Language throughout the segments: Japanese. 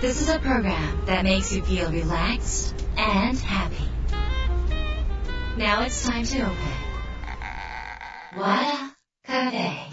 This is a program that makes you feel relaxed and happy. Now it's time to open. Wada Cafe.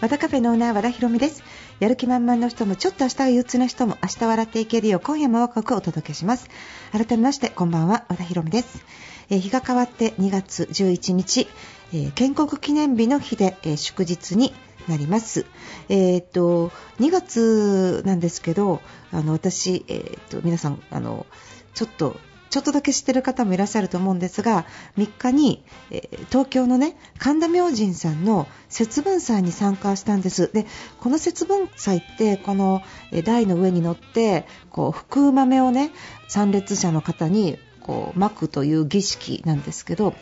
和田カフェのオーナー和田博美ですやる気満々の人もちょっと明日が憂鬱な人も明日笑っていけるよう今夜もワクワクお届けします改めましてこんばんは和田博美です、えー日が変わって2月11日、えー建国記念日の日で、えー祝日になります。えーっと2月なんですけど、あの私、えーっと皆さんあのちょっとちょっとだけ知ってる方もいらっしゃると思うんですが3日に、えー東京のね神田明神さんの節分祭に参加したんですでこの節分祭ってこのえー台の上に乗ってこう福豆をね参列者の方にこう巻くという儀式なんですけど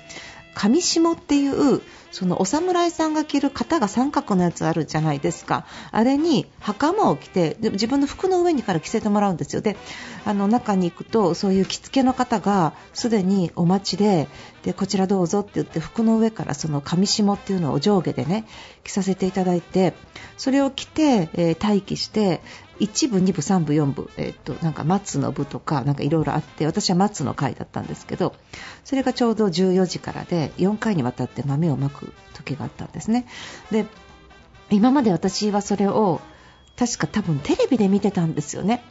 上下っていうそのお侍さんが着る型が三角のやつあるじゃないですか。あれに袴を着てで自分の服の上にから着せてもらうんですよ。であの中に行くとそういう着付けの方がすでにお待ちででこちらどうぞって言って服の上からその上下っていうのを上下でね着させていただいてそれを着て、えー待機して1部、2部、3部、4部、えーっとなんか松の部とかなんかいろいろあって私は松の会だったんですけどそれがちょうど14時からで4回にわたって豆をまく時があったんですね。で今まで私はそれを確か多分テレビで見てたんですよね。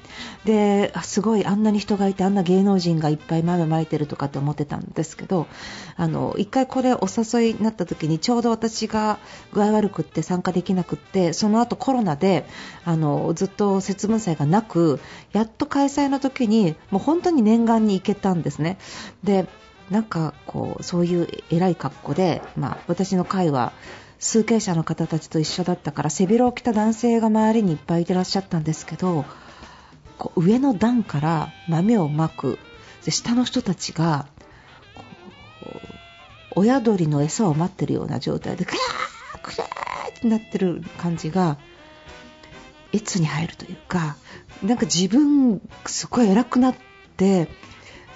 で、すごいあんなに人がいてあんな芸能人がいっぱい豆まいてるとかって思ってたんですけど、あの一回これお誘いになった時にちょうど私が具合悪くって参加できなくって、その後コロナであのずっと節分祭がなく、やっと開催の時にもう本当に念願に行けたんですね。で、なんかこうそういう偉い格好で、まあ私の会は。数経者の方たちと一緒だったから背広を着た男性が周りにいっぱいいてらっしゃったんですけどこう上の段から豆をまくで下の人たちが親鳥の餌を待ってるような状態でクラークラーってなってる感じが越に入るというかなんか自分すごい偉くなって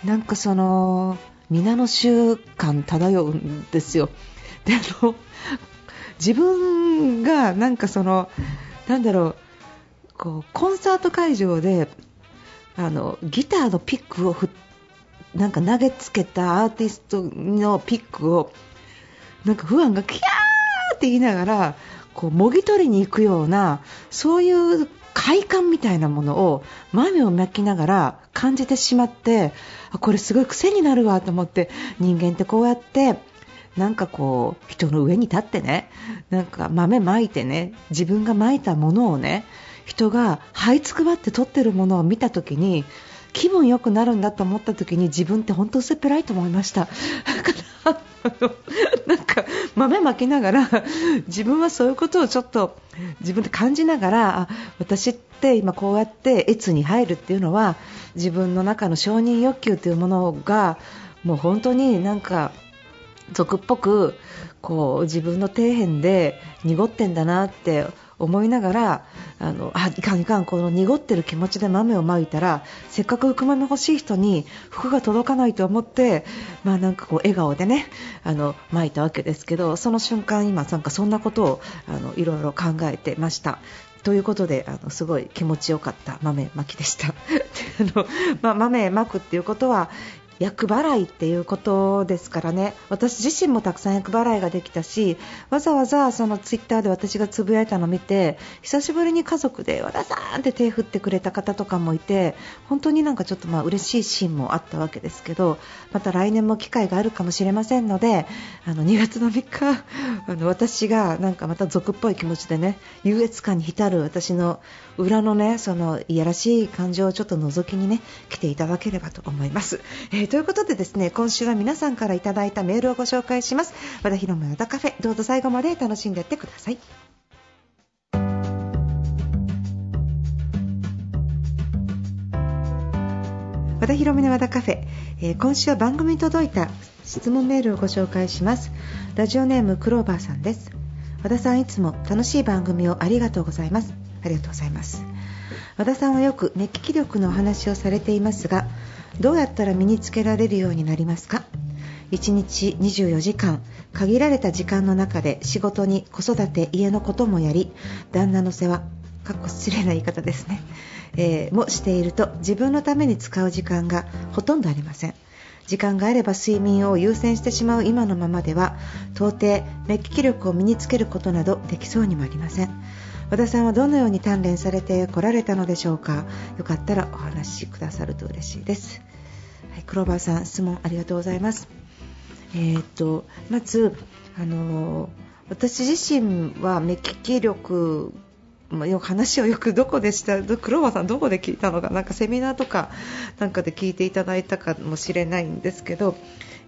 なんかその皆の習慣漂うんですよ。であの自分がなんかそのなんだろうこうコンサート会場であのギターのピックをふなんか投げつけたアーティストのピックをなんか不安がキャーって言いながらこうもぎ取りに行くようなそういう快感みたいなものを豆をまきながら感じてしまってこれすごい癖になるわと思って人間ってこうやってなんかこう人の上に立ってねなんか豆まいてね自分がまいたものをね人が這いつくばって取ってるものを見た時に気分良くなるんだと思った時に自分って本当薄っぺらいと思いました。なんか豆まきながら自分はそういうことをちょっと自分で感じながら私って今こうやって越に入るっていうのは自分の中の承認欲求というものがもう本当になんか俗っぽくこう自分の底辺で濁ってんだなって思いながらあのあいかんいかんこの濁ってる気持ちで豆をまいたらせっかく福豆欲しい人に服が届かないと思ってまあなんかこう笑顔でねあのまいたわけですけどその瞬間今なんかそんなことをあのいろいろ考えてました。ということであのすごい気持ちよかった豆まきでした。あのま、豆まくっていうことは厄払いっていうことですからね私自身もたくさん厄払いができたしわざわざそのツイッターで私がつぶやいたのを見て久しぶりに家族で和田さんって手振ってくれた方とかもいて本当になんかちょっとまあ嬉しいシーンもあったわけですけどまた来年も機会があるかもしれませんのであの2月の3日 あの私がなんかまた俗っぽい気持ちでね優越感に浸る私の裏のねそのいやらしい感情をちょっと覗きにね来ていただければと思います。えーということでですね今週は皆さんからいただいたメールをご紹介します。和田博美和田カフェどうぞ最後まで楽しんでいってください。和田博美の和田カフェ、えー今週は番組に届いた質問メールをご紹介します。ラジオネームクローバーさんです。和田さんいつも楽しい番組をありがとうございます。ありがとうございます。和田さんはよく目利き力のお話をされていますがどうやったら身につけられるようになりますか？1日24時間限られた時間の中で仕事に子育て家のこともやり旦那の世話かっこ失礼な言い方ですね、えー、もしていると自分のために使う時間がほとんどありません。時間があれば睡眠を優先してしまう今のままでは到底目利き力を身につけることなどできそうにもありません。和田さんはどのように鍛錬されてこられたのでしょうか？よかったらお話しくださると嬉しいです、はい、クローバーさん質問ありがとうございます。えー、っとまずあの私自身は目利き力まあ、話をよくどこでした黒羽さんどこで聞いたのかなんかセミナーとかなんかで聞いていただいたかもしれないんですけど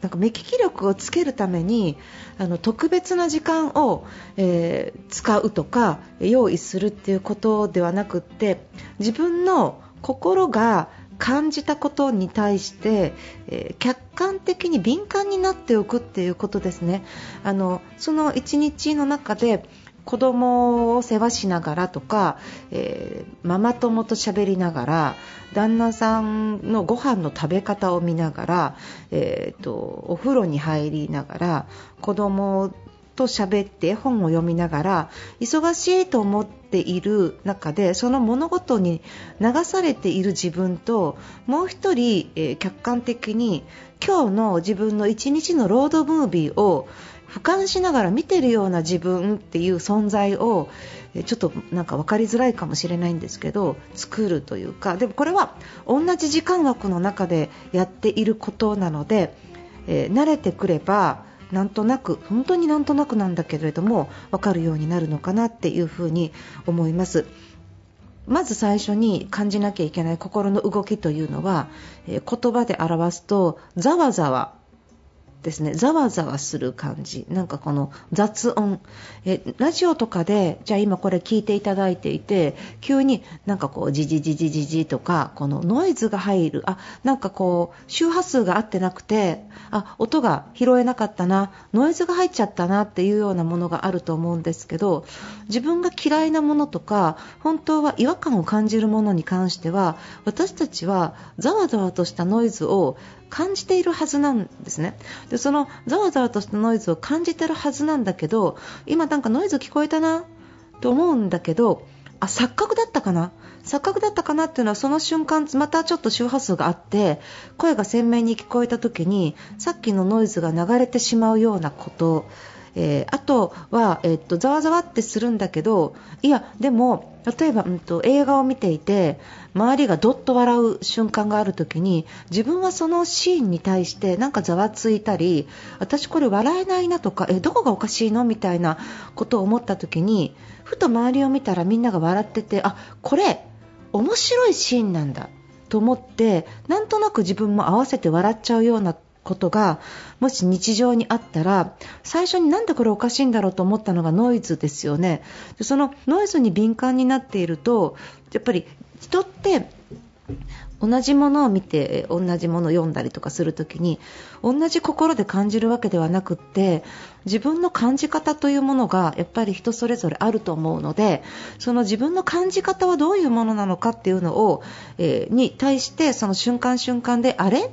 なんか目利き力をつけるためにあの特別な時間を、えー、使うとか用意するっていうことではなくって自分の心が感じたことに対して、えー、客観的に敏感になっておくっていうことですね。あのその1日の中で子供を世話しながらとか、えー、ママ友と喋りながら旦那さんのご飯の食べ方を見ながら、えーと、お風呂に入りながら子供と喋って本を読みながら忙しいと思っている中でその物事に流されている自分ともう1人、えー、客観的に今日の自分の1日のロードムービーを俯瞰しながら見てるような自分っていう存在をちょっとなんか分かりづらいかもしれないんですけど作るというかでもこれは同じ時間枠の中でやっていることなので、えー、慣れてくればなんとなく本当になんとなくなんだけれども分かるようになるのかなっていうふうに思います。まず最初に感じなきゃいけない心の動きというのは、えー、言葉で表すとざわざわですね。ざわざわする感じ。なんかこの雑音。えラジオとかでじゃあ今これ聞いていただいていて急になんかこうジジジジジジとかこのノイズが入る。あなんかこう周波数が合ってなくてあ音が拾えなかったな。ノイズが入っちゃったな。っていうようなものがあると思うんですけど自分が嫌いなものとか本当は違和感を感じるものに関しては私たちはざわざわとしたノイズを感じているはずなんですね。でそのざわざわとしたノイズを感じてるはずなんだけど今なんかノイズ聞こえたなと思うんだけどあ錯覚だったかな？錯覚だったかなっていうのはその瞬間またちょっと周波数があって声が鮮明に聞こえた時にさっきのノイズが流れてしまうようなことえー、あとは、えー、っとざわざわってするんだけどいやでも例えば、うんと、映画を見ていて周りがどっと笑う瞬間がある時に自分はそのシーンに対してなんかざわついたり私これ笑えないなとかえどこがおかしいのみたいなことを思った時にふと周りを見たらみんなが笑っててあこれ面白いシーンなんだと思ってなんとなく自分も合わせて笑っちゃうようなことがもし日常にあったら最初になんでこれおかしいんだろうと思ったのがノイズですよね。でそのノイズに敏感になっているとやっぱり人って同じものを見て同じものを読んだりとかするときに同じ心で感じるわけではなくって自分の感じ方というものがやっぱり人それぞれあると思うのでその自分の感じ方はどういうものなのかっていうのを、えー、に対してその瞬間瞬間であれ？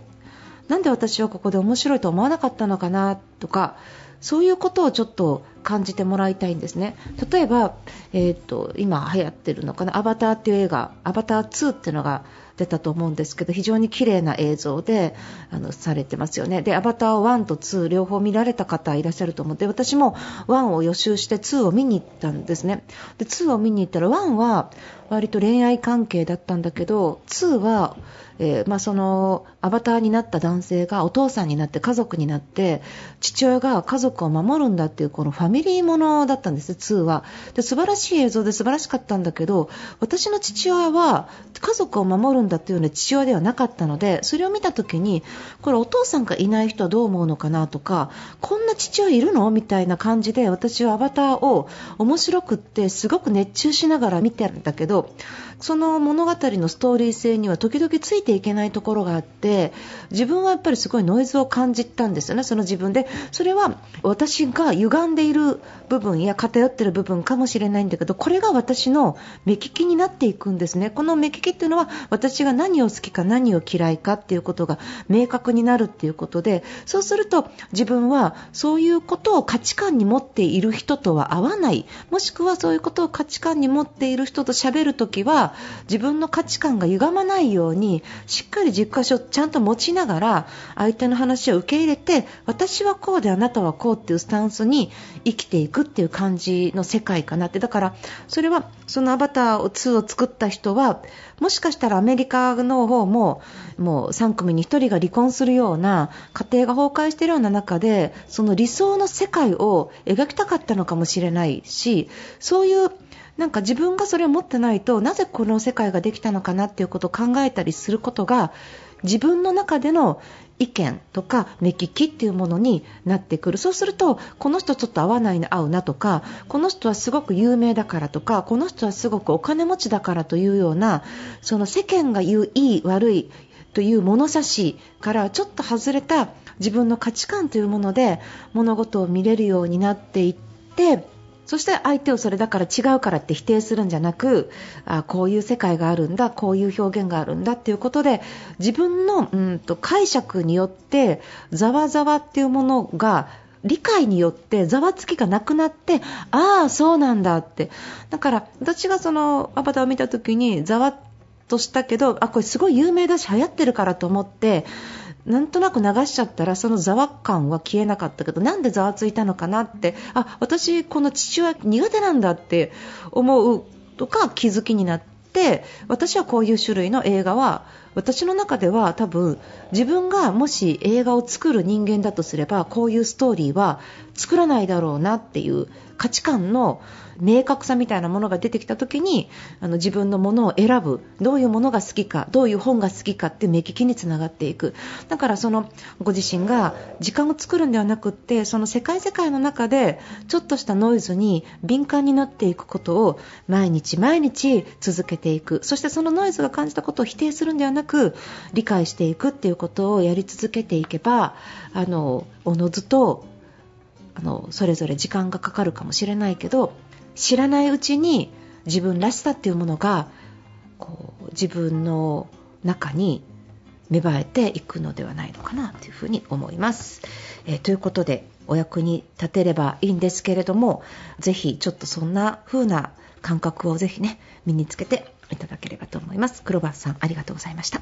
なんで私はここで面白いと思わなかったのかなとかそういうことをちょっと感じてもらいたいんですね。例えば、えーと、今流行ってるのかな「アバター」っていう映画「アバター2」っていうのが出たと思うんですけど非常に綺麗な映像であのされてますよね。でアバター1と2両方見られた方いらっしゃると思って私も1を予習して2を見に行ったんですね。で2を見に行ったら1は割と恋愛関係だったんだけど2はえー、まあ、そのアバターになった男性がお父さんになって家族になって父親が家族を守るんだっていうこのファミリーものだったんです2はで素晴らしい映像で素晴らしかったんだけど私の父親は家族を守るんだっていうような父親ではなかったのでそれを見た時にこれお父さんがいない人はどう思うのかなとかこんな父親いるの？みたいな感じで私はアバターを面白くってすごく熱中しながら見てるんだけどその物語のストーリー性には時々ついていけないところがあって自分はやっぱりすごいノイズを感じたんですよね、その自分で。それは私が歪んでいる部分や偏ってる部分かもしれないんだけどこれが私の目利きになっていくんですねこの目利きっていうのは私が何を好きか何を嫌いかっていうことが明確になるっていうことでそうすると自分はそういうことを価値観に持っている人とは合わないもしくはそういうことを価値観に持っている人と喋るときは自分の価値観が歪まないようにしっかり軸足をちゃんと持ちながら相手の話を受け入れて私はこうであなたはこうっていうスタンスに生きていくっていう感じの世界かなって。だからそれはそのアバター2を作った人はもしかしたらアメリカの方ももう3組に1人が離婚するような家庭が崩壊しているような中でその理想の世界を描きたかったのかもしれないしそういうなんか自分がそれを持ってないとなぜこの世界ができたのかなっていうことを考えたりすることが自分の中での意見とか目利きっていうものになってくる。そうするとこの人ちょっと合わないな合うなとかこの人はすごく有名だからとかこの人はすごくお金持ちだからというようなその世間が言ういい悪いという物差しからちょっと外れた自分の価値観というもので物事を見れるようになっていってそして相手をそれだから違うからって否定するんじゃなくあこういう世界があるんだこういう表現があるんだっていうことで自分のうんと解釈によってざわざわっていうものが理解によってざわつきがなくなってああ、そうなんだって。だから私がそのアバターを見た時にざわっとしたけどあこれすごい有名だし流行ってるからと思ってなんとなく流しちゃったらそのざわ感は消えなかったけどなんでざわついたのかなってあ私、この父親苦手なんだって思うとか気づきになって私はこういう種類の映画は私の中では多分自分がもし映画を作る人間だとすればこういうストーリーは作らないだろうなっていう価値観の明確さみたいなものが出てきた時にあの自分のものを選ぶどういうものが好きかどういう本が好きかって目利きにつながっていく。だからそのご自身が時間を作るんではなくってその世界世界の中でちょっとしたノイズに敏感になっていくことを毎日毎日続けていく。そしてそのノイズが感じたことを否定するんではなく理解していくっていうことをやり続けていけばあのおのずとあのそれぞれ時間がかかるかもしれないけど知らないうちに自分らしさっていうものがこう自分の中に芽生えていくのではないのかなというふうに思います。えー、ということでお役に立てればいいんですけれどもぜひちょっとそんな風な感覚をぜひね身につけていただければと思います。黒バさんありがとうございました。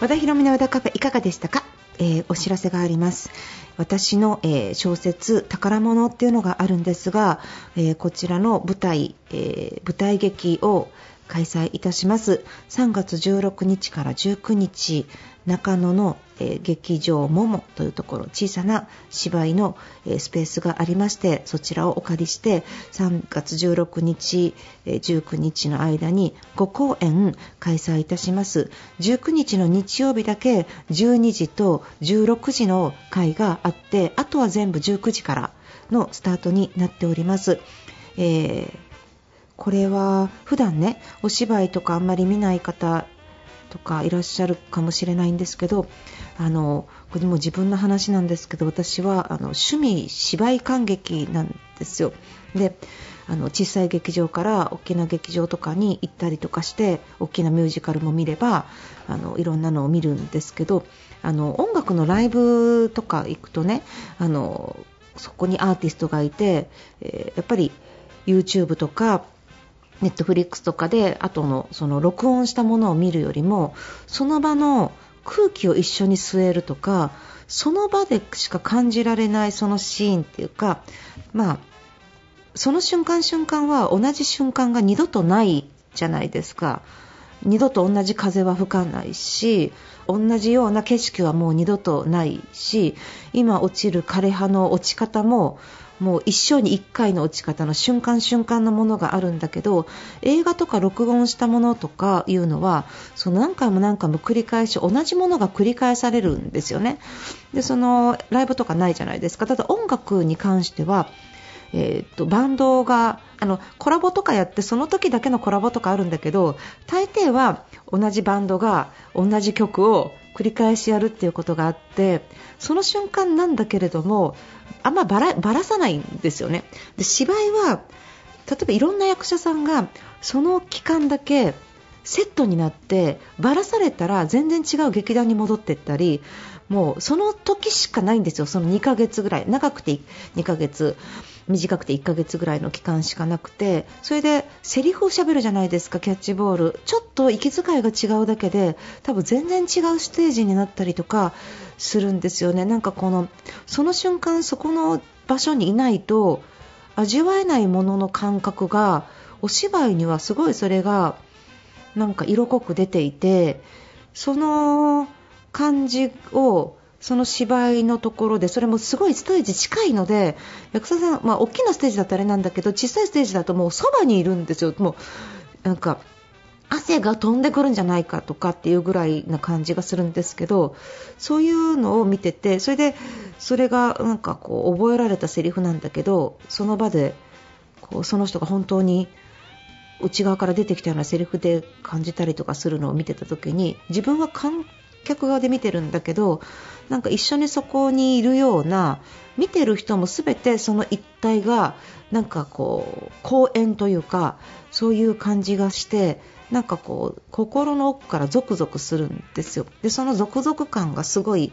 和田博美の和田カフェいかがでしたか、えー、お知らせがあります。私の、えー、小説宝物っていうのがあるんですが、えー、こちらの舞台、え舞台劇を開催いたします。3月16日から19日中野の、え、劇場ももというところ小さな芝居の、え、スペースがありましてそちらをお借りして3月16日、えー、19日の間に5公演開催いたします。19日の日曜日だけ12時と16時の会があってあとは全部19時からのスタートになっております、えーこれは普段ねお芝居とかあんまり見ない方とかいらっしゃるかもしれないんですけどあのこれも自分の話なんですけど私はあの趣味芝居観劇なんですよ。であの小さい劇場から大きな劇場とかに行ったりとかして大きなミュージカルも見ればあのいろんなのを見るんですけどあの音楽のライブとか行くとねあのそこにアーティストがいて、えー、やっぱり YouTube とかネットフリックスとかで後のその録音したものを見るよりもその場の空気を一緒に吸えるとかその場でしか感じられないそのシーンっていうかまあその瞬間瞬間は同じ瞬間が二度とないじゃないですか。二度と同じ風は吹かないし同じような景色はもう二度とないし今落ちる枯葉の落ち方ももう一生に1回の落ち方の瞬間瞬間のものがあるんだけど映画とか録音したものとかいうのはその何回も何回も繰り返し同じものが繰り返されるんですよね。でそのライブとかないじゃないですか。ただ音楽に関してはえーと、バンドがあのコラボとかやってその時だけのコラボとかあるんだけど大抵は同じバンドが同じ曲を繰り返しやるっていうことがあってその瞬間なんだけれどもあんまばらばらさないんですよね。で芝居は例えばいろんな役者さんがその期間だけセットになってばらされたら全然違う劇団に戻っていったりもうその時しかないんですよ、その2ヶ月ぐらい。長くて2ヶ月。短くて1ヶ月ぐらいの期間しかなくてそれでセリフをしゃべるじゃないですかキャッチボール。ちょっと息遣いが違うだけで多分全然違うステージになったりとかするんですよね。なんかこのその瞬間そこの場所にいないと味わえないものの感覚がお芝居にはすごいそれがなんか色濃く出ていてその感じをその芝居のところでそれもすごいステージ近いので役者さん、まあ、大きなステージだったあれなんだけど小さいステージだともうそばにいるんですよ。もうなんか汗が飛んでくるんじゃないかとかっていうぐらいな感じがするんですけどそういうのを見ててそれでそれがなんかこう覚えられたセリフなんだけどその場でこうその人が本当に内側から出てきたようなセリフで感じたりとかするのを見てた時に自分は観客側で見てるんだけどなんか一緒にそこにいるような見てる人も全てその一体がなんかこう公演というかそういう感じがしてなんかこう心の奥からゾクゾクするんですよ。でそのゾクゾク感がすごい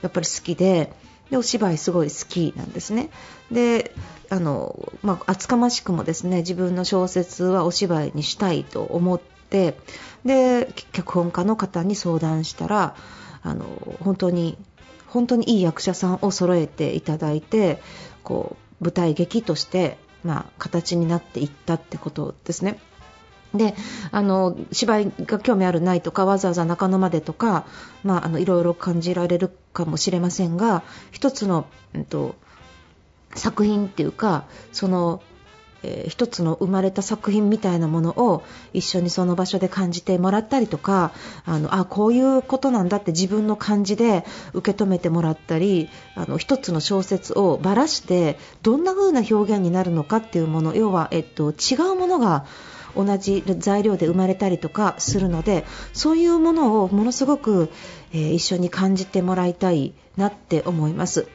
やっぱり好きででお芝居すごい好きなんですね。であの、まあ、厚かましくもですね自分の小説はお芝居にしたいと思ってで脚本家の方に相談したらあの本当に本当にいい役者さんを揃えていただいてこう舞台劇として、まあ、形になっていったってことですね。であの芝居が興味あるないとかわざわざ中野までとか、まあ、あのいろいろ感じられるかもしれませんが一つの、うんと、作品っていうかそのえー、一つの生まれた作品みたいなものを一緒にその場所で感じてもらったりとかあのあこういうことなんだって自分の感じで受け止めてもらったりあの一つの小説をばらしてどんな風な表現になるのかっていうもの要は、えっと、違うものが同じ材料で生まれたりとかするのでそういうものをものすごく、えー、一緒に感じてもらいたいなって思います。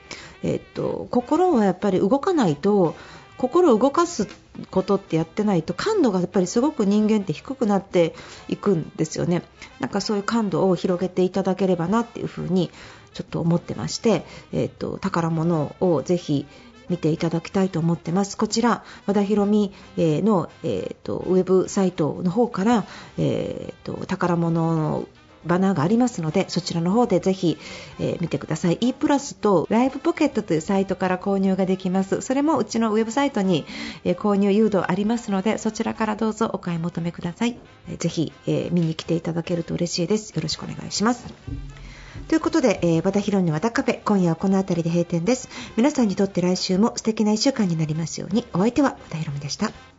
えっと、心はやっぱり動かないと心を動かすことってやってないと感度がやっぱりすごく人間って低くなっていくんですよねなんかそういう感度を広げていただければなっていうふうにちょっと思ってまして、えーと、宝物をぜひ見ていただきたいと思ってます。こちら、和田博美の、えーと、ウェブサイトの方から、えーと宝物バナーがありますのでそちらの方でぜひ、えー、見てください。E プラスとライブポケットというサイトから購入ができます。それもうちのウェブサイトに、えー、購入誘導ありますのでそちらからどうぞお買い求めください、えー、ぜひ、え見に来ていただけると嬉しいです。よろしくお願いします。ということで、えー、和田ヒロの和田カフェ、今夜はこの辺りで閉店です。皆さんにとって来週も素敵な1週間になりますように、お相手は和田ヒロでした。